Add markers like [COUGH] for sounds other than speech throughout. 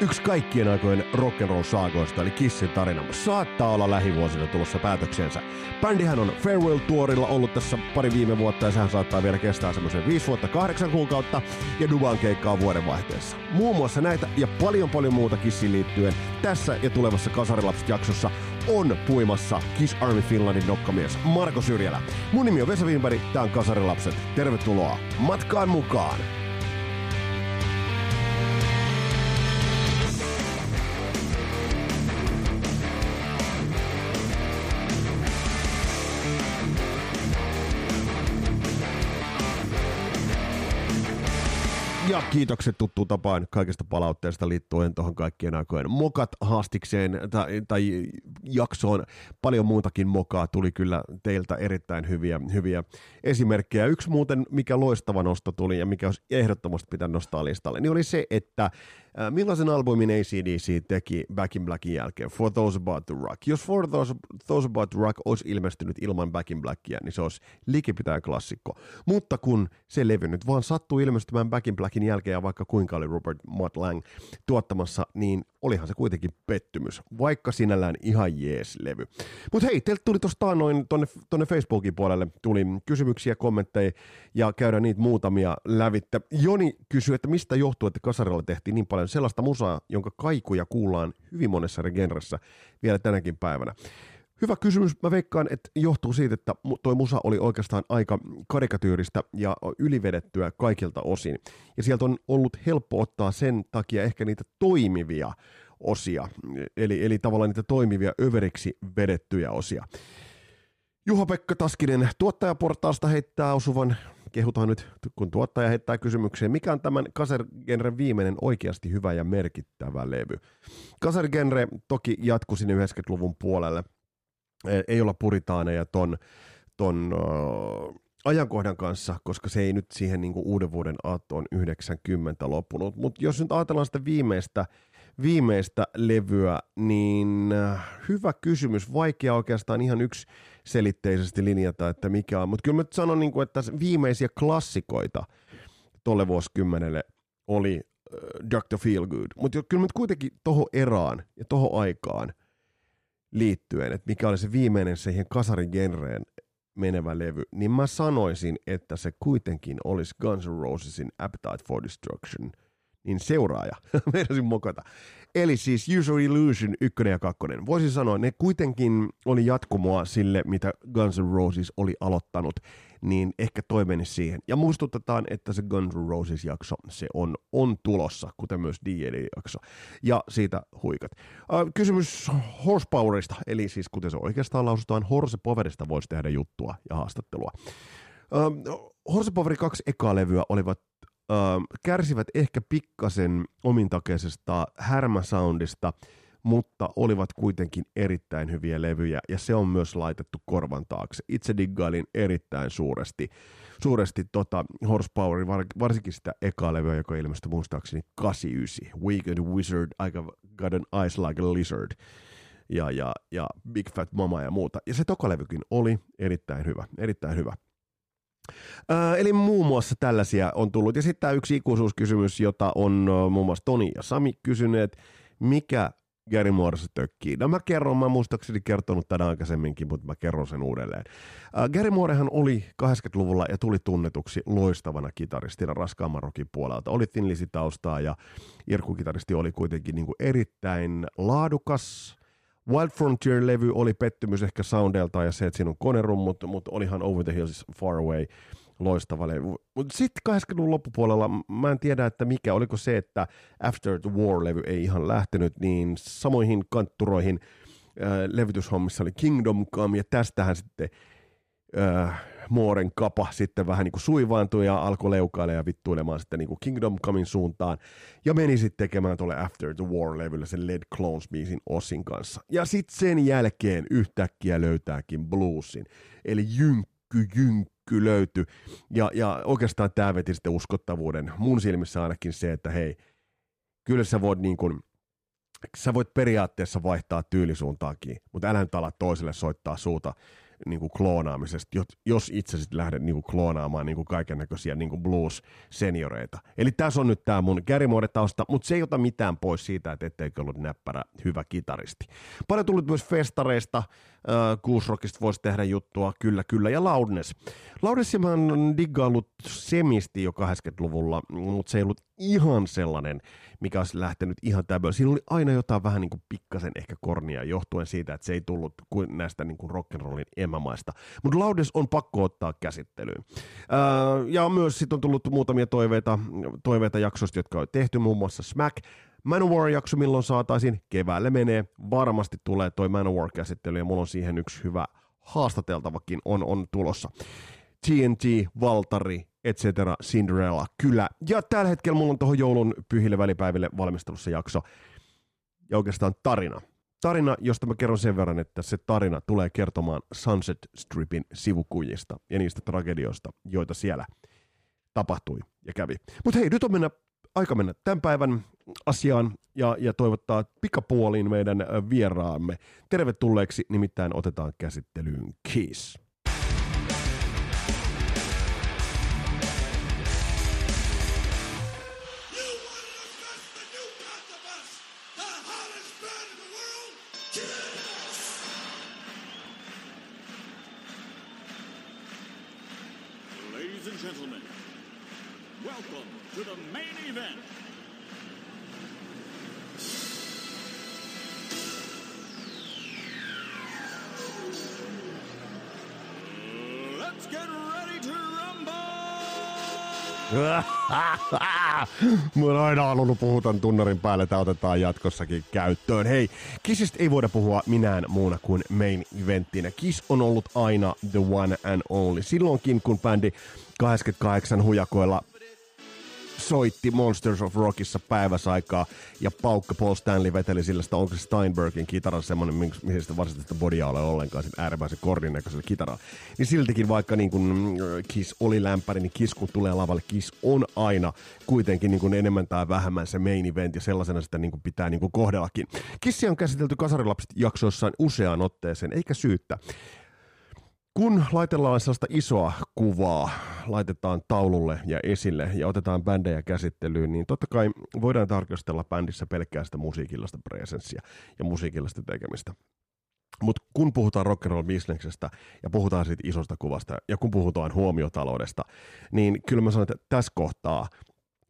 Yksi kaikkien aikojen rock'n'roll saagoista eli Kissin tarina saattaa olla lähivuosina tulossa päätöksensä. Bändihän on Farewell Tourilla ollut tässä pari viime vuotta ja sehän saattaa vielä kestää semmoisen 5 vuotta 8 kuukautta ja Duban keikkaa vuodenvaihteessa. Muun muassa näitä ja paljon paljon muuta Kissiin liittyen tässä ja tulevassa Kasarilapset-jaksossa on puimassa Kiss Army Finlandin nokkamies Marko Syrjälä. Mun nimi on Vesa Wienberg, tää on Kasarilapset. Tervetuloa matkaan mukaan! Kiitokset tuttuun tapaan kaikesta palautteesta liittyen tuohon kaikkien aikojen mokat haastikseen tai, tai jaksoon. Paljon muutakin mokaa tuli kyllä teiltä erittäin hyviä, hyviä esimerkkejä. Yksi muuten, mikä loistava nosto tuli ja mikä olisi ehdottomasti pitänyt nostaa listalle, niin oli se, että millaisen albumin ACDC teki Back in Blackin jälkeen, For Those About the Rock? Jos For Those, Those About the Rock olisi ilmestynyt ilman Back in Blackia, niin se olisi likipitäen klassikko. Mutta kun se levy nyt vaan sattui ilmestymään Back in Blackin jälkeen, ja vaikka kuinka oli Robert Mutt Lang tuottamassa, niin olihan se kuitenkin pettymys, vaikka sinällään ihan jees levy. Mutta hei, teiltä tuli tuosta noin tonne, tonne Facebookin puolelle, tuli kysymyksiä, kommentteja ja käydään niitä muutamia lävittä. Joni kysyi, että mistä johtuu, että Kasarilla tehtiin niin paljon sellaista musaa, jonka kaikuja kuullaan hyvin monessa genressä vielä tänäkin päivänä. Hyvä kysymys. Mä veikkaan, että johtuu siitä, että toi musa oli oikeastaan aika karikatyyristä ja ylivedettyä kaikilta osin. Ja sieltä on ollut helppo ottaa sen takia ehkä niitä toimivia osia, eli, eli tavallaan niitä toimivia överiksi vedettyjä osia. Juha-Pekka Taskinen tuottajaportaasta heittää osuvan, kehutaan nyt, kun tuottaja heittää kysymykseen, mikä on tämän Kaser-genren viimeinen oikeasti hyvä ja merkittävä levy? Kaser-genre toki jatkui sinne 90-luvun puolelle, ei olla puritaaneja ton, ton uh, ajankohdan kanssa, koska se ei nyt siihen niin kuin uuden vuoden aattoon 90 loppunut. Mutta jos nyt ajatellaan sitä viimeistä, viimeistä levyä, niin hyvä kysymys. Vaikea oikeastaan ihan yksi selitteisesti linjata, että mikä on. Mutta kyllä mä sanon, niin kuin, että viimeisiä klassikoita tolle vuosikymmenelle oli uh, Dr. Feelgood. Mutta kyllä mä kuitenkin tohon eraan ja tohon aikaan – liittyen, että mikä oli se viimeinen siihen kasarigenreen menevä levy, niin mä sanoisin, että se kuitenkin olisi Guns N' Rosesin Appetite for Destruction, niin seuraaja, [LAUGHS] meinasin mokata. Eli siis User Illusion 1 ja 2. Voisin sanoa, ne kuitenkin oli jatkumoa sille, mitä Guns N' Roses oli aloittanut niin ehkä toi meni siihen. Ja muistutetaan, että se Guns N' Roses jakso, se on, on tulossa, kuten myös D&D-jakso. Ja siitä huikat. Äh, kysymys horsepowerista, eli siis kuten se oikeastaan lausutaan, horsepowerista voisi tehdä juttua ja haastattelua. Äh, Horsepower 2 ekaa levyä olivat äh, kärsivät ehkä pikkasen omintakeisesta härmäsoundista, mutta olivat kuitenkin erittäin hyviä levyjä ja se on myös laitettu korvan taakse. Itse diggailin erittäin suuresti, suuresti tota Horsepoweri, varsinkin sitä ekaa levyä, joka ilmestyi muistaakseni 89. Wicked Wizard, I got an eyes like a lizard ja, ja, ja Big Fat Mama ja muuta. Ja se tokalevykin oli erittäin hyvä, erittäin hyvä. Äh, eli muun muassa tällaisia on tullut. Ja sitten tämä yksi ikuisuuskysymys, jota on muun muassa Toni ja Sami kysyneet. Mikä Gary Morris tökkii. No mä kerron, mä muistaakseni kertonut tänä aikaisemminkin, mutta mä kerron sen uudelleen. Uh, Gary Moorehan oli 80-luvulla ja tuli tunnetuksi loistavana kitaristina raskaamman rokin puolelta. Oli Thin taustaa ja Irkku-kitaristi oli kuitenkin niin kuin erittäin laadukas. Wild Frontier-levy oli pettymys ehkä soundelta ja se, että siinä on konerummut, mutta olihan Over the Hills Far Away – loistava levy. Mutta sitten 80-luvun loppupuolella, mä en tiedä, että mikä, oliko se, että After the War-levy ei ihan lähtenyt, niin samoihin kantturoihin äh, levytyshommissa oli Kingdom Come, ja tästähän sitten äh, Mooren kapa sitten vähän niin kuin suivaantui ja alkoi leukailla ja vittuilemaan sitten niin kuin Kingdom Comein suuntaan. Ja meni sitten tekemään tuolle After the War-levylle sen Led Clones-biisin Ossin kanssa. Ja sitten sen jälkeen yhtäkkiä löytääkin bluesin. Eli jynkky, jynkky kyky löytyi. Ja, ja oikeastaan tämä veti sitten uskottavuuden. Mun silmissä ainakin se, että hei, kyllä sä voit niin kuin, sä voit periaatteessa vaihtaa tyylisuuntaakin, mutta älä nyt ala toiselle soittaa suuta niin kuin kloonaamisesta, jos itse sitten lähdet niin kuin kloonaamaan niin kaiken näköisiä niin blues-senioreita. Eli tässä on nyt tämä mun Gary tausta, mutta se ei ota mitään pois siitä, että etteikö ollut näppärä hyvä kitaristi. Paljon tullut myös festareista, äh, Goose voisi tehdä juttua, kyllä, kyllä, ja Loudness. Loudnessia mä oon diggaillut semisti jo 80-luvulla, mutta se ei ollut ihan sellainen, mikä olisi lähtenyt ihan täböllä. Siinä oli aina jotain vähän niin kuin pikkasen ehkä kornia johtuen siitä, että se ei tullut näistä niin kuin rock'n'rollin emämaista. Mutta Laudes on pakko ottaa käsittelyyn. Öö, ja myös sitten on tullut muutamia toiveita, toiveita jaksoista, jotka on tehty, muun muassa Smack, Manowar-jakso, milloin saataisiin, keväälle menee, varmasti tulee toi Manowar-käsittely, ja mulla on siihen yksi hyvä haastateltavakin on, on tulossa. TNT, Valtari, etc. Cinderella, kyllä. Ja tällä hetkellä mulla on tuohon joulun pyhille välipäiville valmistelussa jakso, ja oikeastaan tarina. Tarina, josta mä kerron sen verran, että se tarina tulee kertomaan Sunset Stripin sivukujista ja niistä tragedioista, joita siellä tapahtui ja kävi. Mutta hei, nyt on mennä, aika mennä tämän päivän asiaan ja, ja toivottaa pikapuoliin meidän vieraamme. Tervetulleeksi, nimittäin otetaan käsittelyyn Kiss. [LAUGHS] Oon aina halunnut puhutan tunnarin päälle, että otetaan jatkossakin käyttöön. Hei, Kissistä ei voida puhua minään muuna kuin main eventtinä. Kiss on ollut aina the one and only. Silloinkin, kun bändi 88 hujakoilla soitti Monsters of Rockissa päiväsaikaa ja Paukka Paul Stanley veteli sillä sitä, onko se Steinbergin kitara semmoinen, mihin sitä varsinaista bodia ole ollenkaan, sen äärimmäisen kordin näköisellä kitaralla. Niin siltikin vaikka niin kuin mm, Kiss oli lämpäri, niin Kiss kun tulee lavalle, Kiss on aina kuitenkin niin kuin enemmän tai vähemmän se main event ja sellaisena sitä niin kuin pitää niin kuin kohdellakin. Kissia on käsitelty kasarilapset jaksoissaan useaan otteeseen, eikä syyttä. Kun laitellaan sellaista isoa kuvaa, laitetaan taululle ja esille ja otetaan bändejä käsittelyyn, niin totta kai voidaan tarkastella bändissä pelkkää sitä musiikillista presenssiä ja musiikillista tekemistä. Mutta kun puhutaan rock'n'roll bisneksestä ja puhutaan siitä isosta kuvasta ja kun puhutaan huomiotaloudesta, niin kyllä mä sanon, että tässä kohtaa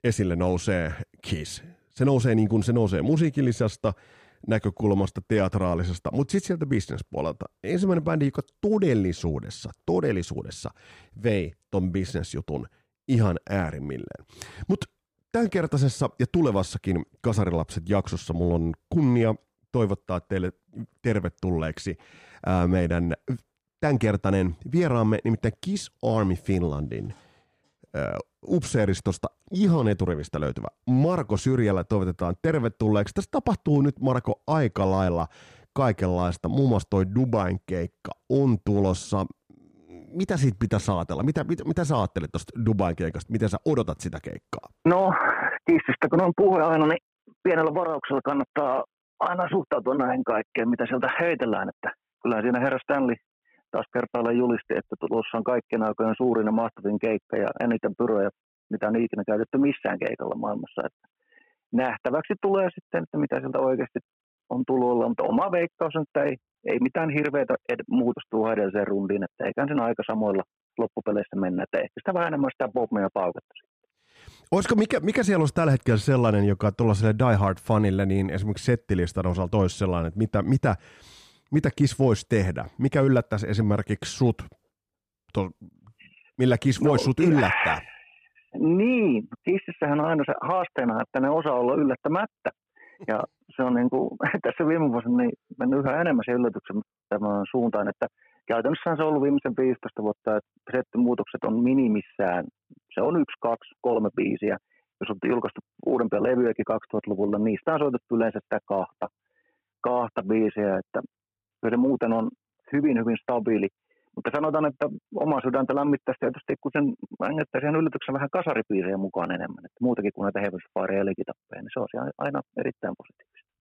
esille nousee Kiss. Se nousee niin kuin se nousee musiikillisesta, näkökulmasta, teatraalisesta, mutta sitten sieltä bisnespuolelta. Ensimmäinen bändi, joka todellisuudessa, todellisuudessa vei ton bisnesjutun ihan äärimmilleen. Mutta tämänkertaisessa ja tulevassakin Kasarilapset jaksossa mulla on kunnia toivottaa teille tervetulleeksi ää, meidän tämänkertainen vieraamme, nimittäin Kiss Army Finlandin upseeristosta ihan eturivistä löytyvä Marko Syrjällä toivotetaan tervetulleeksi. Tässä tapahtuu nyt Marko aika lailla kaikenlaista. Muun muassa toi Dubain keikka on tulossa. Mitä siitä pitäisi ajatella? Mitä, mitä, mitä sä ajattelet tuosta Dubain keikasta? Miten sä odotat sitä keikkaa? No, kissistä kun on puhe aina, niin pienellä varauksella kannattaa aina suhtautua näihin kaikkeen, mitä sieltä heitellään. Että kyllä siinä herra Stanley taas kertaalleen julisti, että tulossa on kaikkien aikojen suurin ja mahtavin keikka ja eniten pyroja, mitä on ikinä käytetty missään keikalla maailmassa. Että nähtäväksi tulee sitten, että mitä sieltä oikeasti on tulolla, mutta oma veikkaus on, että ei, ei mitään hirveätä ed- muutosta edelliseen rundiin, että eikä sen aika samoilla loppupeleissä mennä, että ehkä sitä vähän enemmän sitä popmia pauketta Olisiko, mikä, mikä siellä olisi tällä hetkellä sellainen, joka tuollaiselle Die Hard-fanille, niin esimerkiksi settilistan osalta olisi sellainen, että mitä, mitä, mitä Kiss voisi tehdä? Mikä yllättäisi esimerkiksi sut, to, millä Kiss no, voisi sut yllättää? Niin, Kississähän on aina se haasteena, että ne osaa olla yllättämättä. Ja se on niin kuin, [LAUGHS] tässä viime vuosina niin mennyt yhä enemmän se yllätyksen tämän suuntaan, että käytännössä se on ollut viimeisen 15 vuotta, että settimuutokset on minimissään. Se on yksi, kaksi, kolme biisiä. Jos on julkaistu uudempia levyjäkin 2000-luvulla, niin niistä on soitettu yleensä sitä kahta, kahta biisiä, että se muuten on hyvin, hyvin stabiili. Mutta sanotaan, että oma sydäntä lämmittäisi tietysti, kun sen ängettäisi yllätyksen vähän kasaripiirejä mukaan enemmän. Että muutakin kuin näitä Fire ja niin se on aina erittäin positiivista.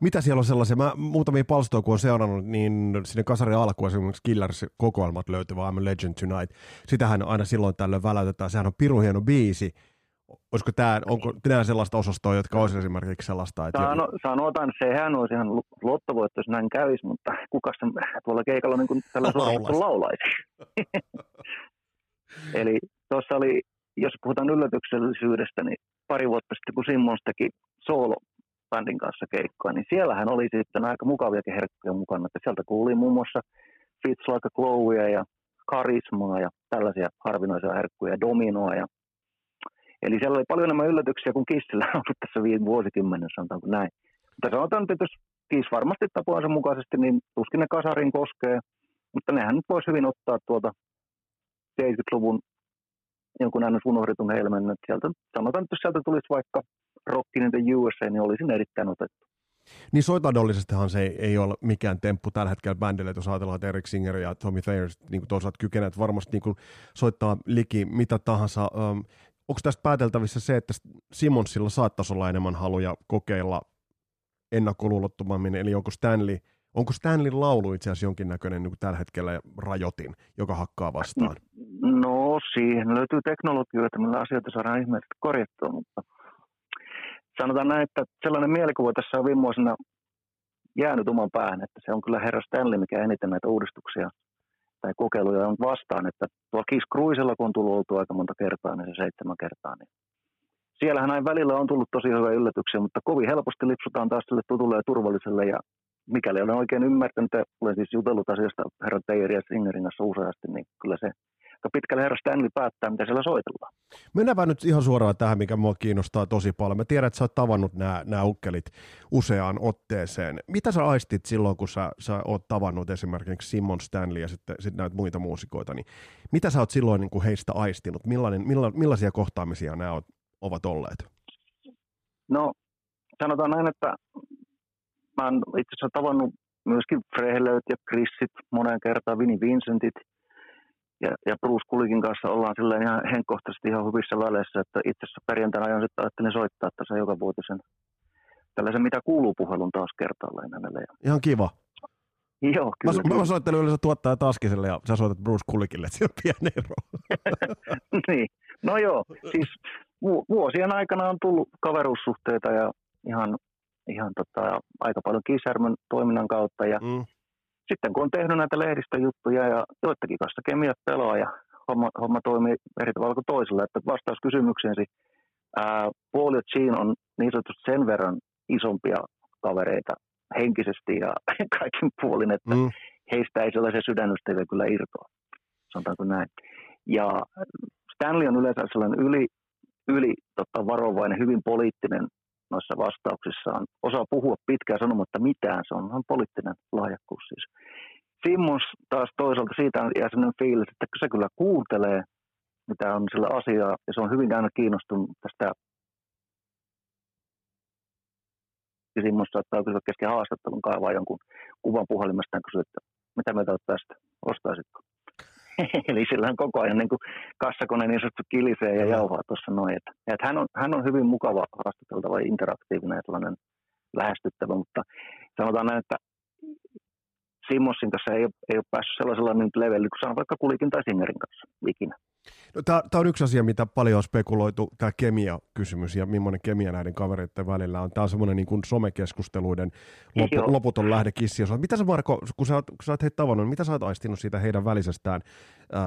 Mitä siellä on sellaisia? Mä muutamia palstoja, kun on seurannut, niin sinne kasarin alkuun esimerkiksi Killers kokoelmat löytyvät, I'm a Legend Tonight. Sitähän aina silloin tällöin väläytetään. Sehän on pirun hieno biisi. Olisiko tämä, onko tänään sellaista osastoa, jotka olisi esimerkiksi sellaista? Että Sano, sanotaan, että sehän olisi ihan lottovoitto, jos näin kävisi, mutta kuka sen tuolla keikalla niin tällä suorastaan [LAUGHS] laulaisi. [LAUGHS] Eli tuossa oli, jos puhutaan yllätyksellisyydestä, niin pari vuotta sitten, kun Simmons teki solo bändin kanssa keikkoa, niin siellähän oli sitten aika mukaviakin herkkuja mukana. Että sieltä kuuli muun muassa Fits Like a ja Karismaa ja tällaisia harvinaisia herkkuja, Dominoa. Ja... Eli siellä oli paljon enemmän yllätyksiä kuin Kissillä on [LAUGHS] ollut tässä viime vuosikymmenen, sanotaanko näin. Mutta sanotaan, että jos Kiss varmasti tapoansa mukaisesti, niin tuskin ne kasarin koskee, mutta nehän nyt voisi hyvin ottaa tuolta 70-luvun jonkun aina unohdetun helmen, että sieltä, sanotaan, että jos sieltä tulisi vaikka Rockin in the USA, niin olisin erittäin otettu. Niin soitadollisestihan se ei, ei ole mikään temppu tällä hetkellä bändille, jos ajatellaan, että Eric Singer ja Tommy Thayer niin toisaalta kykenevät varmasti niin kuin soittaa liki mitä tahansa. Onko tästä pääteltävissä se, että Simonsilla saattaisi olla enemmän haluja kokeilla ennakkoluulottomammin, eli onko Stanley, onko Stanley laulu itse asiassa jonkinnäköinen niin tällä hetkellä rajoitin, joka hakkaa vastaan? No, siihen löytyy teknologioita, millä asioita saadaan ihmeellisesti korjattua, mutta sanotaan näin, että sellainen mielikuva tässä on viime vuosina jäänyt oman päähän, että se on kyllä herra Stanley, mikä eniten näitä uudistuksia tai kokeiluja on vastaan, että tuolla Kiss Cruisella, kun on tullut oltu aika monta kertaa, niin se seitsemän kertaa, niin siellähän näin välillä on tullut tosi hyviä yllätyksiä, mutta kovin helposti lipsutaan taas sille tutulle ja turvalliselle ja mikäli olen oikein ymmärtänyt, olen siis jutellut asiasta herra Teijer ja Singerin kanssa useasti, niin kyllä se aika pitkälle herra Stanley päättää, mitä siellä soitellaan. Mennäänpä nyt ihan suoraan tähän, mikä mua kiinnostaa tosi paljon. Mä tiedän, että sä oot tavannut nämä, nämä ukkelit useaan otteeseen. Mitä sä aistit silloin, kun sä, sä oot tavannut esimerkiksi Simon Stanley ja sitten, sitten näitä muita muusikoita, niin mitä sä oot silloin niin kuin heistä aistinut? Millainen, milla, millaisia kohtaamisia nämä ovat olleet? No, sanotaan näin, että mä oon itse asiassa tavannut myöskin Frehlöt ja Chrisit moneen kertaan, Vini Vincentit – ja, ja Bruce Kulikin kanssa ollaan silleen ihan henkkohtaisesti ihan hyvissä väleissä, että itse asiassa perjantaina aion sitten ajattelin soittaa tässä joka vuotisen tällaisen mitä kuuluu puhelun taas kertaalleen hänelle. Ihan kiva. Joo, kyllä. Mä, kyllä. mä soittelin yleensä tuottaja Taskiselle ja sä soitat Bruce Kulikille, että siinä on pieni ero. [LAUGHS] niin, no joo, siis vuosien aikana on tullut kaveruussuhteita ja ihan, ihan tota, aika paljon Kisärmön toiminnan kautta ja mm sitten kun on tehnyt näitä lehdistöjuttuja ja joidenkin kanssa kemiat pelaa ja homma, homma toimii eri tavalla kuin toisella, että vastaus kysymykseesi, Paul ja Jean on niin sanotusti sen verran isompia kavereita henkisesti ja [LAUGHS] kaikin puolin, että mm. heistä ei sellaisia sydänystäviä kyllä irtoa, sanotaanko näin. Ja Stanley on yleensä sellainen yli, yli tota, varovainen, hyvin poliittinen noissa vastauksissaan. Osaa puhua pitkään sanomatta mitään, se on ihan poliittinen lahjakkuus siis. Simmons taas toisaalta siitä jää sellainen fiilis, että se kyllä kuuntelee, mitä on sillä asiaa, ja se on hyvin aina kiinnostunut tästä Simmons saattaa kysyä kesken haastattelun kaivaa jonkun kuvan puhelimesta kysyä, että mitä mieltä olet tästä, ostaisitko? [LAUGHS] Eli sillä on koko ajan niin kuin kassakone niin sanottu kilisee ja jauhaa tuossa noin. Että, että hän, on, hän on hyvin mukava haastateltava ja interaktiivinen ja tällainen lähestyttävä, mutta sanotaan näin, että Simmonsin kanssa ei ei ole päässyt sellaisella niin levelillä kuin sanon vaikka Kulikin tai Singerin kanssa ikinä. No, tämä on yksi asia, mitä paljon on spekuloitu, tämä kemia-kysymys ja millainen kemia näiden kavereiden välillä on. Tämä on semmoinen niin kuin somekeskusteluiden lopu, loputon lähde kissi. Mitä sä Marko, kun sä, kun sä oot heitä tavannut, mitä sä oot aistinut siitä heidän välisestään äh,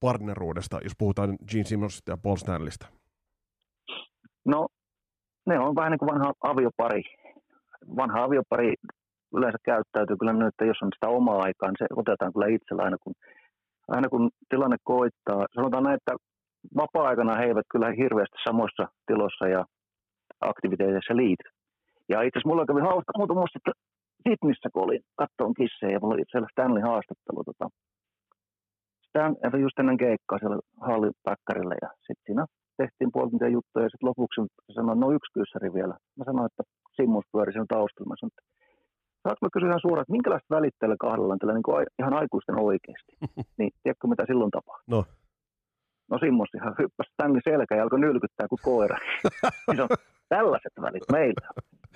partneruudesta, jos puhutaan Gene Simmonsista ja Paul Stanleystä? No, ne on vähän niin kuin vanha aviopari. Vanha aviopari yleensä käyttäytyy kyllä nyt, että jos on sitä omaa aikaa, niin se otetaan kyllä itsellä aina kun, aina kun tilanne koittaa. Sanotaan näin, että vapaa-aikana he eivät kyllä hirveästi samoissa tiloissa ja aktiviteeteissa liity. Ja itse asiassa mulla kävi hauska muuta muista, että Sydneyssä kun olin kattoon kissejä ja mulla oli siellä Stanley haastattelu. Tota, Stan, just ennen keikkaa siellä hallipäkkärillä ja sitten siinä tehtiin puolta juttuja ja sitten lopuksi sanoin, no yksi kyssäri vielä. Mä sanoin, että Simmus pyöri sen taustalla. Mä sanoin, että Saanko mä kysyä ihan suoraan, että minkälaista välittelyä kahdella on tällä niin kuin ihan aikuisten oikeasti? [LAUGHS] niin tiedätkö mitä silloin tapahtuu? No. No Simmos ihan hyppäsi tänne selkä ja alkoi nylkyttää kuin koira. niin [LAUGHS] on tällaiset välit meillä.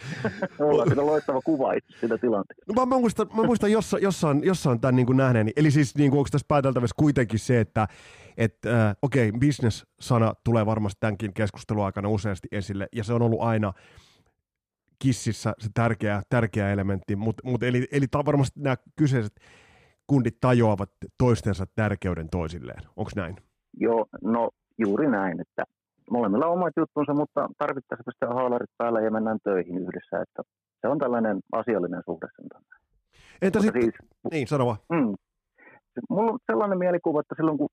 [LAUGHS] Mulla on loistava kuva itse sitä tilanteesta. No, mä, muistan, mä muistan jossain, jossain, jossain tämän niin kuin nähneeni. Eli siis niin kuin, onko tässä pääteltävissä kuitenkin se, että et, äh, okei, okay, business-sana tulee varmasti tämänkin keskustelun aikana useasti esille, ja se on ollut aina kississä se tärkeä, tärkeä elementti, mutta mut eli, eli varmasti nämä kyseiset kundit tajoavat toistensa tärkeyden toisilleen. Onko näin? Joo, no juuri näin, että molemmilla on omat juttunsa, mutta tarvittaessa pistää haalarit päällä ja mennään töihin yhdessä, että se on tällainen asiallinen suhde sen Entä sitten, siis, niin sano vaan. Mm, mulla on sellainen mielikuva, että silloin kun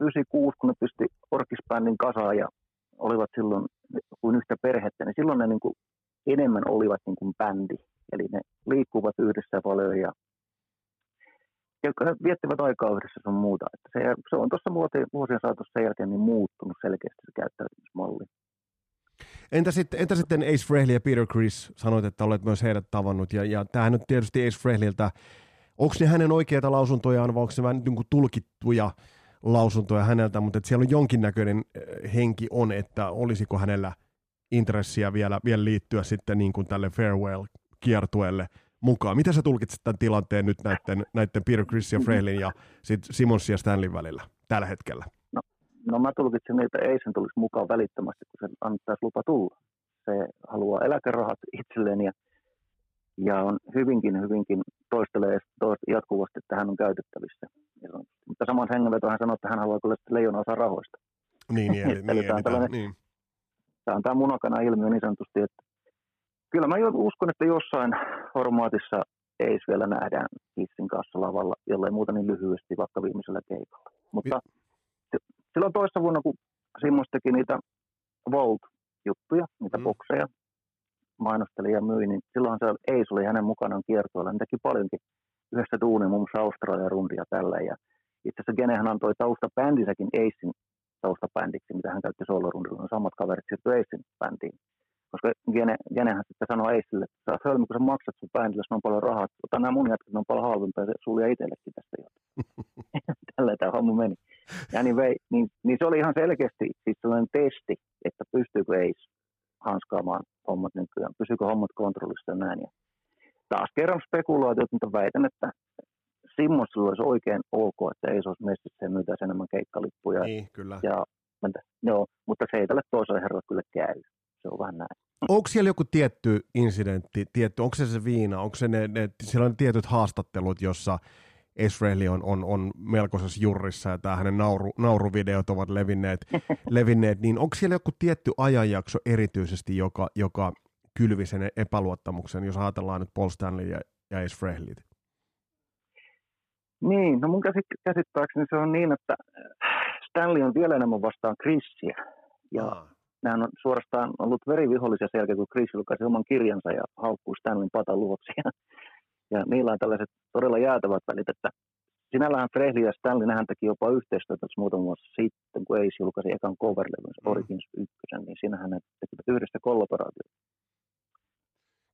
96, kun ne pisti orkisbändin kasaan ja olivat silloin kuin yhtä perhettä, niin silloin ne niin kuin enemmän olivat niin kuin bändi. Eli ne liikkuvat yhdessä paljon ja, ja viettivät aikaa yhdessä sun muuta. Että se, se on tuossa vuosien saatossa sen jälkeen niin muuttunut selkeästi se käyttäytymismalli. Entä sitten, entä sitten Ace Frehley ja Peter Chris? Sanoit, että olet myös heidät tavannut. Ja, ja tämähän nyt tietysti Ace Frehleyltä, onko ne hänen oikeita lausuntojaan vai onko ne vähän niin tulkittuja lausuntoja häneltä, mutta että siellä on jonkinnäköinen eh, henki on, että olisiko hänellä intressiä vielä, vielä liittyä sitten niin kuin tälle farewell-kiertueelle mukaan. Mitä sä tulkitset tämän tilanteen nyt näiden, näiden Peter Chris ja Freilin ja sit Simons ja Stanley välillä tällä hetkellä? No, no mä tulkitsen niin, että ei sen tulisi mukaan välittömästi, kun se antaisi lupa tulla. Se haluaa eläkerahat itselleen ja, ja on hyvinkin, hyvinkin toistelee toist, jatkuvasti, että hän on käytettävissä. Mutta saman hengenveto hän sanoi, että hän haluaa kyllä leijona osa rahoista. Niin, niin, eli, [LAUGHS] niin, eli tämä, niin. Tämä on tämä munakana ilmiö niin sanotusti, että kyllä mä uskon, että jossain formaatissa ei vielä nähdään Kissin kanssa lavalla, jollei muuta niin lyhyesti vaikka viimeisellä keikalla. Mutta Vi- silloin toissa vuonna, kun Simmons teki niitä Volt-juttuja, niitä mm. bokseja, mainosteli ja myi, niin silloin se ei oli hänen mukanaan kiertoilla. Hän teki paljonkin yhdessä duunia, muun muassa Australia rundia tällä. Ja itse asiassa Genehän antoi taustabändisäkin Acein taustabändiksi, mitä hän käytti soolorundilla. No samat kaverit siirtyi Acein bändiin. Koska Gene, Genehän sitten sanoi Aceille, että sä hölmö, kun sä maksat sun bändille, jos on paljon rahaa, ota nämä mun jätkät, ne on paljon halvempia, ja sulle itsellekin tästä jotain. [LAUGHS] Tällä tämä homma meni. Ja niin, vei, niin, niin, se oli ihan selkeästi siis sellainen testi, että pystyykö Ace hanskaamaan hommat nykyään, pysyykö hommat kontrollissa ja näin. Ja taas kerran spekulaatiot, mutta väitän, että Simmonsilla olisi oikein ok, että ei se olisi messissä ja myytäisi enemmän keikkalippuja. Niin, kyllä. Ja, joo, mutta se ei tälle toiselle herralle kyllä käy. Se on vähän näin. Onko siellä joku tietty incidentti, tietty, onko se se viina, onko se ne, ne siellä on tietyt haastattelut, jossa Israeli on, on, on melkoisessa jurrissa ja tämä hänen nauru, nauruvideot ovat levinneet, [LAUGHS] levinneet, niin onko siellä joku tietty ajanjakso erityisesti, joka, joka kylvi sen epäluottamuksen, jos ajatellaan nyt Paul Stanley ja, ja Frehleyt? Niin, no mun käsittääkseni se on niin, että Stanley on vielä enemmän vastaan Chrissiä. Ja Aa. nämä on suorastaan ollut verivihollisia sen jälkeen, kun Chris julkaisi oman kirjansa ja haukkuu Stanleyn pataluotsia. Ja niillä on tällaiset todella jäätävät välit, että sinällähän Frehley ja Stanley, nehän teki jopa yhteistyötä muutama vuosi sitten, kun Ace julkaisi ekan coverlevyn, mm. Origins 1, niin siinähän ne tekivät yhdessä kollaboraatiota.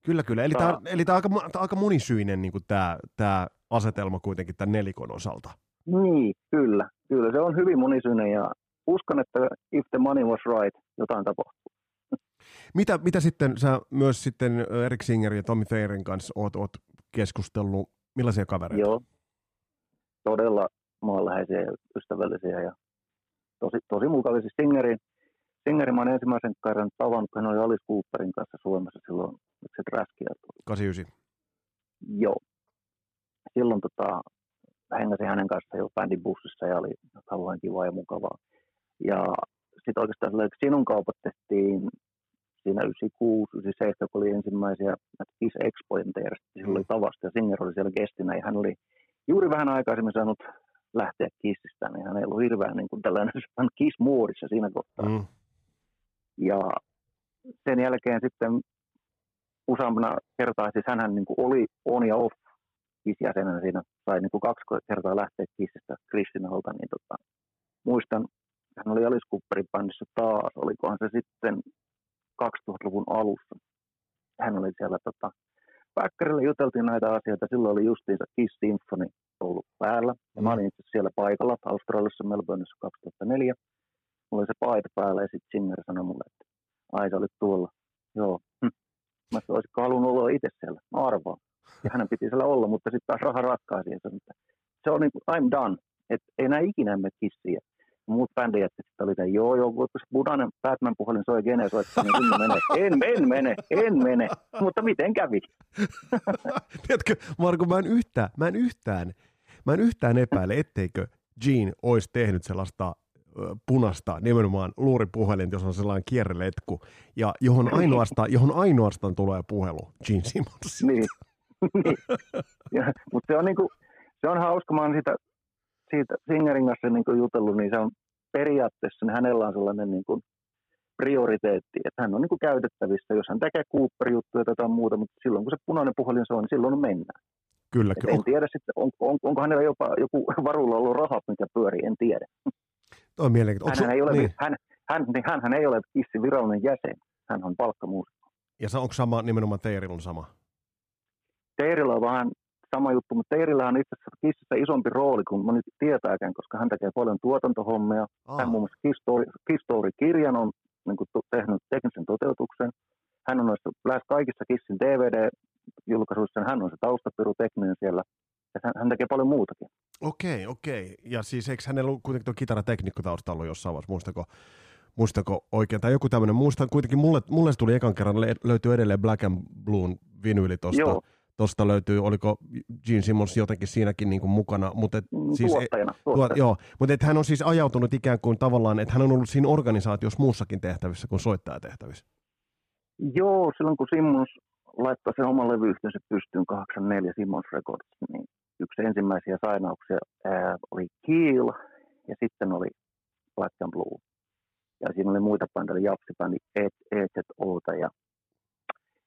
Kyllä, kyllä. Eli tämä, eli tämä on aika, tämä aika monisyinen niin kuin tämä, tämä asetelma kuitenkin tämän nelikon osalta. Niin, kyllä. Kyllä, se on hyvin monisyinen ja uskon, että if the money was right, jotain tapahtuu. Mitä, mitä sitten sä myös sitten Erik Singer ja Tommy Feirin kanssa oot, oot keskustellut? Millaisia kavereita? Joo, todella maanläheisiä ja ystävällisiä ja tosi, tosi mukavia. Siis Singerin, Mä olen ensimmäisen kerran tavannut, hän oli Alice Cooperin kanssa Suomessa silloin, se Träskiä. 89. Joo. Silloin tota, hengäsin hänen kanssaan jo bändin bussissa ja oli kauhean kivaa ja mukavaa. Ja sitten oikeastaan sinun kaupat tehtiin siinä 96, 97, kun oli ensimmäisiä Kiss Expojen järjestettiin, silloin oli mm. tavasta ja Singer oli siellä kestinä ja hän oli juuri vähän aikaisemmin saanut lähteä Kissistä, niin hän ei ollut hirveän niin kuin tällainen [LAUGHS] Kiss-muodissa siinä kohtaa. Mm. Ja sen jälkeen sitten useampana kertaa, siis hän niin kuin oli on ja off Kiss-jäsenenä siinä, sai niin kuin kaksi kertaa lähteä Kissistä Kristin alta, niin tota, muistan, hän oli Alice Cooperin bändissä taas, olikohan se sitten 2000-luvun alussa. Hän oli siellä tota, Päkkärillä juteltiin näitä asioita. Silloin oli justiinsa Kiss Symphony ollut päällä. Ja mä olin itse siellä paikalla Australiassa Melbourneissa 2004 mulla oli se paita päällä ja sitten Singer sanoi mulle, että ai sä olit tuolla. Joo. Hm. Mä sanoin, olisitko halunnut olla itse siellä. Mä arvaan. Ja hänen piti siellä olla, mutta sitten taas raha ratkaisi. Ja sanoi, että se on niin kuin, I'm done. Että ei enää ikinä mene kissiä. Muut bändijättit sitten oli, että joo, joo, kun se punainen Batman puhelin soi gene soittaa, niin kyllä mene. En, en mene, en mene. Mutta miten kävi? [LAUGHS] Tiedätkö, Marko, mä en yhtään, mä en yhtään, mä en yhtään epäile, etteikö Gene olisi tehnyt sellaista punasta nimenomaan luuripuhelin, jos on sellainen kierreletku, ja johon ainoastaan, johon ainoastaan tulee puhelu Gene Simmons. Niin, niin. Ja, mutta se on, niinku, se on hauska, mä oon siitä siitä Singerin kanssa niin kuin jutellut, niin se on periaatteessa, niin hänellä on sellainen niin kuin prioriteetti, että hän on niin kuin käytettävissä, jos hän tekee Cooper-juttuja tai jotain muuta, mutta silloin kun se punainen puhelin soi, niin silloin mennään. Kyllä, kyllä. En tiedä sitten, on, on, onko hänellä jopa joku varulla ollut rahat, mikä pyörii, en tiedä. On mielenkiintoista. Hän, ei ole, niin. hän, hän, niin hän, hän ei ole Kissin virallinen jäsen, hän on palkkamuusikko. Ja se, onko sama nimenomaan Teirillä sama? Teirillä on vähän sama juttu, mutta Teirillä on itse asiassa Kississä isompi rooli kuin moni tietääkään, koska hän tekee paljon tuotantohommia. Aa. Hän muun muassa Kistory-kirjan on niin kuin, tehnyt teknisen toteutuksen. Hän on noissa lähes kaikissa Kissin DVD-julkaisuissa, hän on se taustapiru tekninen siellä. Ja hän, hän tekee paljon muutakin. Okei, okei. Ja siis eikö hänellä ollut kuitenkin tuo kitarateknikko taustalla ollut jossain vaiheessa, muistako, muistako oikein, tai joku tämmöinen, muistan kuitenkin, mulle, mulle se tuli ekan kerran, löytyy edelleen Black and Blue vinyyli tuosta Tuosta löytyy, oliko Gene Simmons jotenkin siinäkin niin kuin mukana. Mutta et, mm, siis, tuottajana. tuottajana. joo, mutta et hän on siis ajautunut ikään kuin tavallaan, että hän on ollut siinä organisaatiossa muussakin tehtävissä kuin soittajatehtävissä. Joo, silloin kun Simmons laittoi sen oman levyyhtiönsä pystyyn 84 Simmons Records, niin yksi ensimmäisiä sainauksia ää, oli Keel ja sitten oli Black and Blue. Ja siinä oli muita bändejä, Japsi-bändi EZOta ja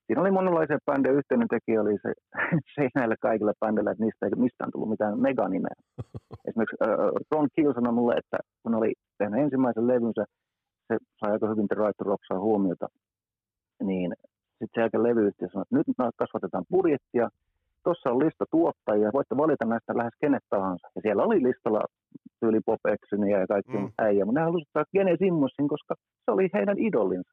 siinä oli monenlaisia bändejä. Yhteinen tekijä oli se, [LAUGHS] se näille kaikille bändeille, että niistä ei mistään tullut mitään meganimeä. [LAUGHS] Esimerkiksi äh, Ron Keel sanoi mulle, että kun oli tehnyt ensimmäisen levynsä, se sai aika hyvin The Right to Rocksaa huomiota, niin sitten se jälkeen levyyhtiö sanoi, että nyt kasvatetaan budjettia, tuossa on lista tuottajia, voitte valita näistä lähes kenet tahansa. Ja siellä oli listalla tyyli Pop ja kaikki mm. äijä, mutta ne halusivat Gene Simmonsin, koska se oli heidän idolinsa.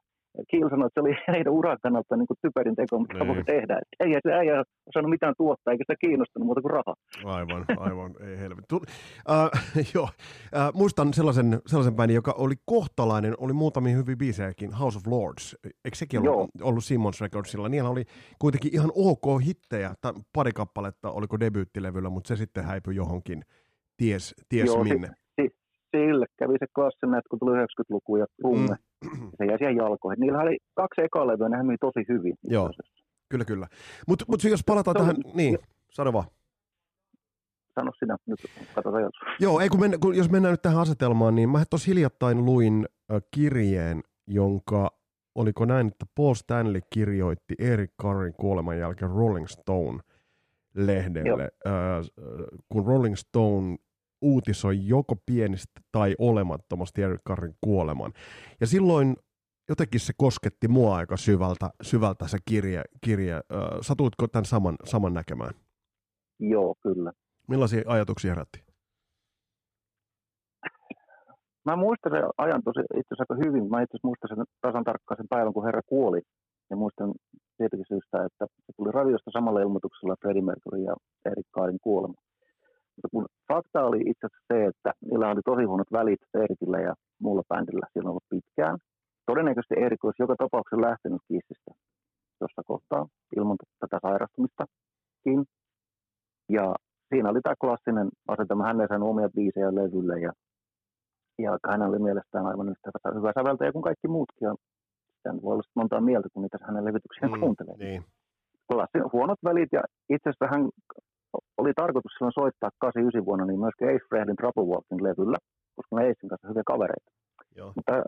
Kiil sanoi, että se oli [LAUGHS] heidän uran kannalta niin typerin teko, mitä niin. voi tehdä. Että ei, se ei osannut mitään tuottaa, eikä sitä kiinnostanut muuta kuin rahaa. Aivan, aivan, ei helvetti. Uh, [LAUGHS] joo, uh, muistan sellaisen, sellaisen bändin, joka oli kohtalainen, oli muutamia hyviä biisejäkin, House of Lords. Eikö sekin ollut, joo. ollut Simmons Recordsilla? Niillä oli kuitenkin ihan ok hittejä, tai pari kappaletta, oliko debyyttilevyllä, mutta se sitten häipyi johonkin, ties, ties joo, minne. Si, si, sille kävi se klassinen, että kun tuli 90-luku ja rumme, mm se jäi siihen jalkoihin. Niillä oli kaksi ekaa levyä, ne myi tosi hyvin. Joo, kyllä, kyllä. Mutta mut jos palataan tähän, on, niin, sano vaan. Sano sinä, nyt katsotaan jos. Joo, ei kun, men, kun jos mennään nyt tähän asetelmaan, niin mä tuossa hiljattain luin äh, kirjeen, jonka, oliko näin, että Paul Stanley kirjoitti Eric Carrin kuoleman jälkeen Rolling Stone-lehdelle, äh, kun Rolling Stone uutisoi joko pienistä tai olemattomasti Eric Carrin kuoleman. Ja silloin jotenkin se kosketti mua aika syvältä, syvältä se kirje. kirje. Satuitko tämän saman, saman näkemään? Joo, kyllä. Millaisia ajatuksia herätti? Mä muistan sen ajan tosi itse asiassa aika hyvin. Mä itse muistan sen tasan tarkkaan sen päivän, kun herra kuoli. Ja muistan tietenkin syystä, että se tuli radiosta samalla ilmoituksella Freddie Mercury ja Erik Kaarin kuolema. Mutta kun fakta oli itse asiassa se, että niillä oli tosi huonot välit Erikillä ja muulla bändillä silloin ollut pitkään. Todennäköisesti Erik olisi joka tapauksessa lähtenyt kissistä tuossa kohtaa ilman tätä sairastumistakin. Ja siinä oli tämä klassinen asetelma. Hän ei saanut omia biisejä levylle ja, ja hän oli mielestään aivan yhtä hyvä säveltäjä kuin kaikki muutkin. Ja sitä voi olla montaa mieltä, kun niitä hänen levytyksiään mm, kuuntelee. Niin. Klassin, huonot välit ja itse asiassa hän oli tarkoitus silloin soittaa 89 vuonna niin myöskin Ace Frehlin Trouble Walking levyllä, koska me Acein kanssa hyviä kavereita. Joo. Mutta äh,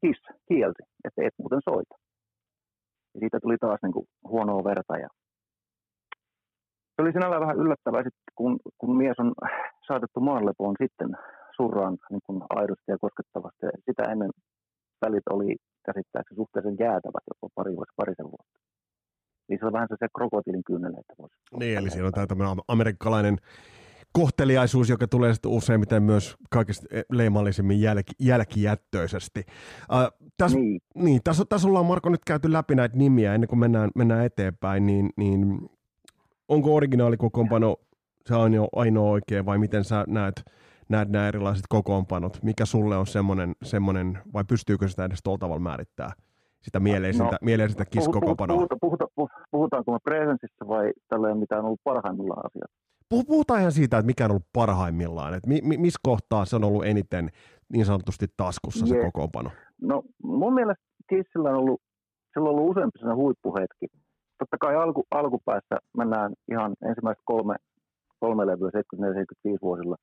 Kiss kielti, että et muuten soita. Ja siitä tuli taas niin kuin, huonoa verta. Ja se oli sinällään vähän yllättävää, sit, kun, kun mies on saatettu maanlepoon sitten surraan niin kuin aidosti ja koskettavasti. Ja sitä ennen välit oli käsittääkseni suhteellisen jäätävät jopa pari, parisen vuotta niin se on vähän se krokotiilin kyyneleitä. Niin, eli siellä on tämä tämmöinen amerikkalainen kohteliaisuus, joka tulee sitten useimmiten myös kaikista leimallisimmin jälki, jälkijättöisesti. Tässä, niin. niin tässä, tässä ollaan Marko nyt käyty läpi näitä nimiä ennen kuin mennään, mennään eteenpäin, niin, niin onko originaalikokoonpano se ainoa, ainoa oikea vai miten sä näet, näet nämä erilaiset kokoonpanot? Mikä sulle on semmoinen, semmoinen vai pystyykö sitä edes tuolla tavalla määrittää? Sitä mieleisintä, no, mieleisintä kiskokoopanoa. Puhuta, puhuta, puhuta, puhutaanko me presensissä vai tälleen mitä on ollut parhaimmillaan asiat? Puhutaan ihan siitä, että mikä on ollut parhaimmillaan. Että mi, mi, missä kohtaa se on ollut eniten niin sanotusti taskussa se kokoonpano? No mun mielestä Kissillä on ollut, sillä on ollut useampi huippuhetki. Totta kai alku, alkupäässä mennään ihan ensimmäiset kolme, kolme levyä 74-75 vuosilla,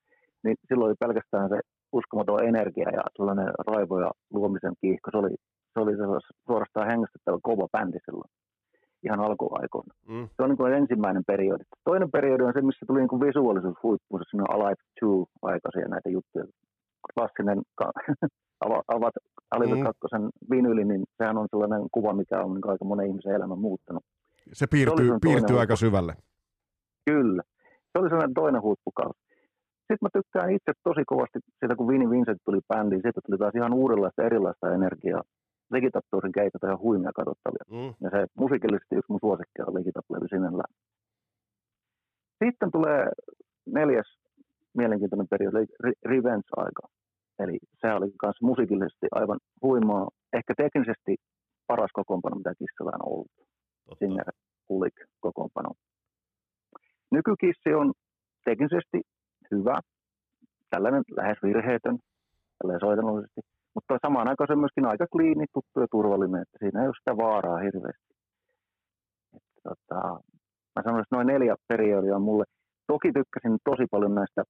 niin silloin oli pelkästään se uskomaton energia ja sellainen raivo ja luomisen kiihko. Se oli, se oli suorastaan hengästyttävä kova bändi silloin ihan alkuaikoina. Mm. Se on niin kuin ensimmäinen periodi. Toinen periodi on se, missä tuli niin kuin visuaalisuus huippuun, siinä Alive 2-aikaisia näitä juttuja. Klassinen [LAUGHS] avat Alive mm. 2 vinyli, niin sehän on sellainen kuva, mikä on niin aika monen ihmisen elämä muuttanut. Se piirtyy, se piirtyy aika syvälle. Kyllä. Se oli sellainen toinen huippukausi. Sitten mä tykkään itse tosi kovasti siitä, kun Vini Vincent tuli bändiin, siitä tuli taas ihan uudenlaista erilaista energiaa. Legitaptorin keikat ihan huimia katsottavia. Mm. Ja se musiikillisesti yksi mun suosikki on Legitap-levy sinällään. Sitten tulee neljäs mielenkiintoinen periodi, Revenge-aika. Eli se oli myös musiikillisesti aivan huimaa, ehkä teknisesti paras kokoonpano, mitä Kissillä on ollut. Totta. Singer Kulik kokoonpano. Nykykissi on teknisesti hyvä, tällainen lähes virheetön, tällainen soitannollisesti, mutta samaan aikaan se on myöskin aika kliini, tuttu ja turvallinen, että siinä ei ole sitä vaaraa hirveästi. Että, tota, mä sanoisin, että noin neljä periodia on mulle. Toki tykkäsin tosi paljon näistä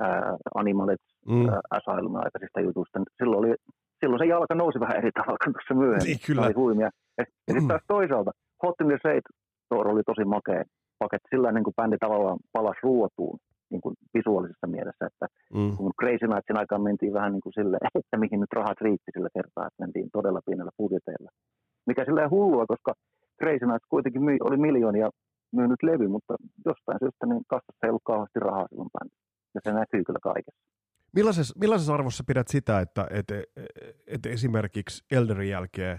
ää, Animalets mm. Asylum aikaisista jutuista. Silloin, oli, silloin se jalka nousi vähän eri tavalla kuin tuossa myöhemmin. Niin, kyllä. Oli huimia. Ja, ja sitten taas toisaalta Hot in the Shade oli tosi makea paketti. Sillä niin kuin bändi tavallaan palasi ruotuun niin kuin visuaalisessa mielessä, että mm. kun Crazy Nightsin aikaan mentiin vähän niin kuin sille, [LAUGHS] että mihin nyt rahat riitti sillä kertaa, että mentiin todella pienellä budjeteilla. Mikä sillä hullua, koska Crazy Nights kuitenkin myy, oli miljoonia myynyt levy, mutta jostain syystä niin kassassa ei ollut kauheasti rahaa silloin bändi. Ja se näkyy kyllä kaikessa. Millaisessa, millaisessa arvossa pidät sitä, että, että, että esimerkiksi Elderin jälkeen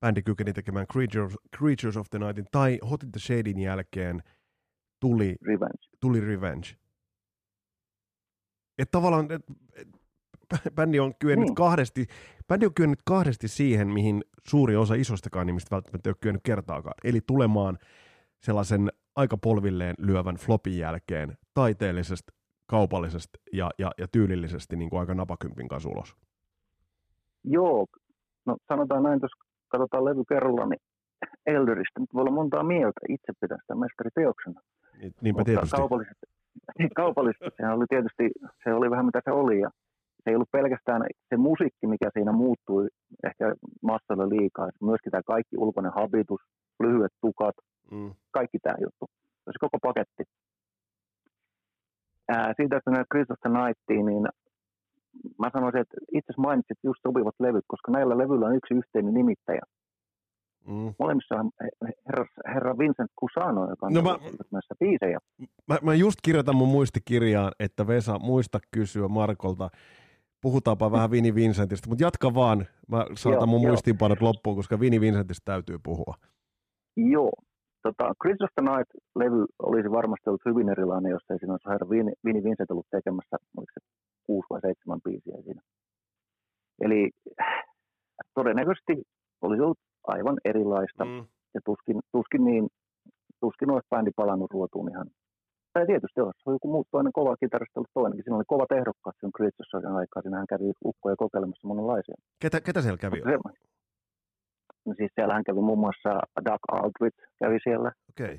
bändi kykeni tekemään Creatures, Creatures of the Nightin tai Hot in the Shadein jälkeen tuli Revenge? Tuli Revenge. Että tavallaan et, et, bändi on kyennyt niin. kahdesti, bändi on kyennyt kahdesti siihen, mihin suuri osa isostakaan nimistä välttämättä ei ole kyennyt kertaakaan. Eli tulemaan sellaisen aika polvilleen lyövän flopin jälkeen taiteellisesti, kaupallisesti ja, ja, ja tyylillisesti niin kuin aika napakympin kanssa ulos. Joo, no sanotaan näin, jos katsotaan levy kerralla, niin Elderistä nyt voi olla montaa mieltä. Itse pitää sitä mestariteoksena. Niin, niinpä Mutta tietysti. Kaupallisesti, niin [LAUGHS] kaupallisesti se oli tietysti, se oli vähän mitä se oli ja se ei ollut pelkästään se musiikki, mikä siinä muuttui ehkä massalle liikaa, myöskin tämä kaikki ulkoinen habitus, lyhyet tukat, mm. kaikki tämä juttu. Se koko paketti. Ää, siitä, että näitä Christopher Nightiin, niin mä sanoisin, että itse asiassa mainitsit just sopivat levyt, koska näillä levyillä on yksi yhteinen nimittäjä. Mm. Molemmissa on herra, herra Vincent Cusano, joka on no mä, näissä biisejä. Mä, mä just kirjoitan mun muistikirjaan, että Vesa, muista kysyä Markolta, puhutaanpa vähän Vini Vincentistä, mutta jatka vaan, mä saatan joo, mun joo. muistiinpanot loppuun, koska Vini Vincentistä täytyy puhua. Joo, tota, Chris of the Night-levy olisi varmasti ollut hyvin erilainen, jos ei siinä olisi herra Vini, Vini Vincent ollut tekemässä, oliko se kuusi vai seitsemän biisiä siinä. Eli todennäköisesti olisi ollut aivan erilaista. Mm. Ja tuskin, tuskin, niin, tuskin olisi bändi palannut ruotuun ihan. Tai tietysti jos on joku muu toinen kova kitarista ollut toinenkin. Siinä oli kova ehdokkaat sen Creaturesin aikaa. Siinähän kävi ukkoja kokeilemassa monenlaisia. Ketä, ketä siellä kävi? Se, no siis siellähän kävi muun muassa Doug Aldrich kävi siellä. Okay.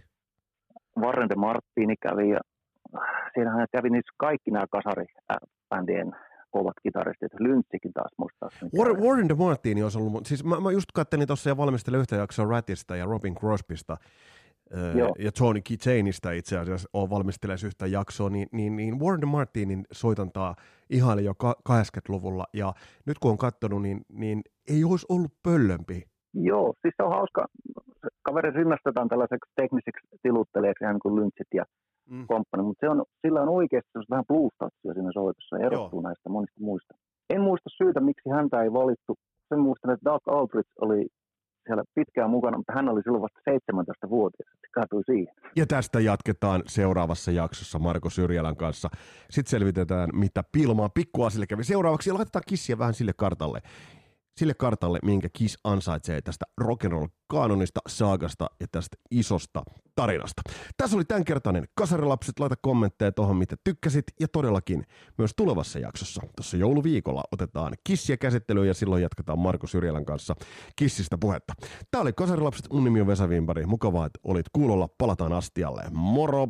Warren de Martini kävi ja siinähän kävi niissä kaikki nämä kasaribändien kovat kitaristit. Lyntsikin taas muistaakseni. Warren, Warren de Martini olisi ollut, siis mä, mä just kattelin tuossa ja valmistelin yhtä jaksoa Ratista ja Robin Crosbysta, Joo. ja Tony Chainista itse asiassa on valmistelee yhtä jaksoa, niin, niin, niin Warren Martinin soitantaa ihaili jo 80-luvulla, ja nyt kun on katsonut, niin, niin ei olisi ollut pöllömpi. Joo, siis se on hauska. Kaveri rinnastetaan tällaiseksi tekniseksi tiluttelijaksi, ihan niin kuin Lyntsit ja mm. komppani, mutta se on, sillä on oikeasti vähän blues siinä soitossa ja erottuu Joo. näistä monista muista. En muista syytä, miksi häntä ei valittu. Sen muistan, että Doug Aldrich oli siellä pitkään mukana, mutta hän oli silloin vasta 17-vuotias, se kaatui siihen. Ja tästä jatketaan seuraavassa jaksossa Marko Syrjälän kanssa. Sitten selvitetään, mitä Pilmaa pikkuasille kävi. Seuraavaksi laitetaan kissiä vähän sille kartalle sille kartalle, minkä Kiss ansaitsee tästä rock'n'roll-kaanonista, saagasta ja tästä isosta tarinasta. Tässä oli tämänkertainen Kasarilapset. Laita kommentteja tuohon, mitä tykkäsit. Ja todellakin myös tulevassa jaksossa, tuossa jouluviikolla, otetaan Kissiä käsittelyyn ja silloin jatketaan Marko Syrjälän kanssa Kissistä puhetta. Tämä oli Kasarilapset. Mun nimi on Vesa Vimpari. Mukavaa, että olit kuulolla. Palataan astialle. Moro!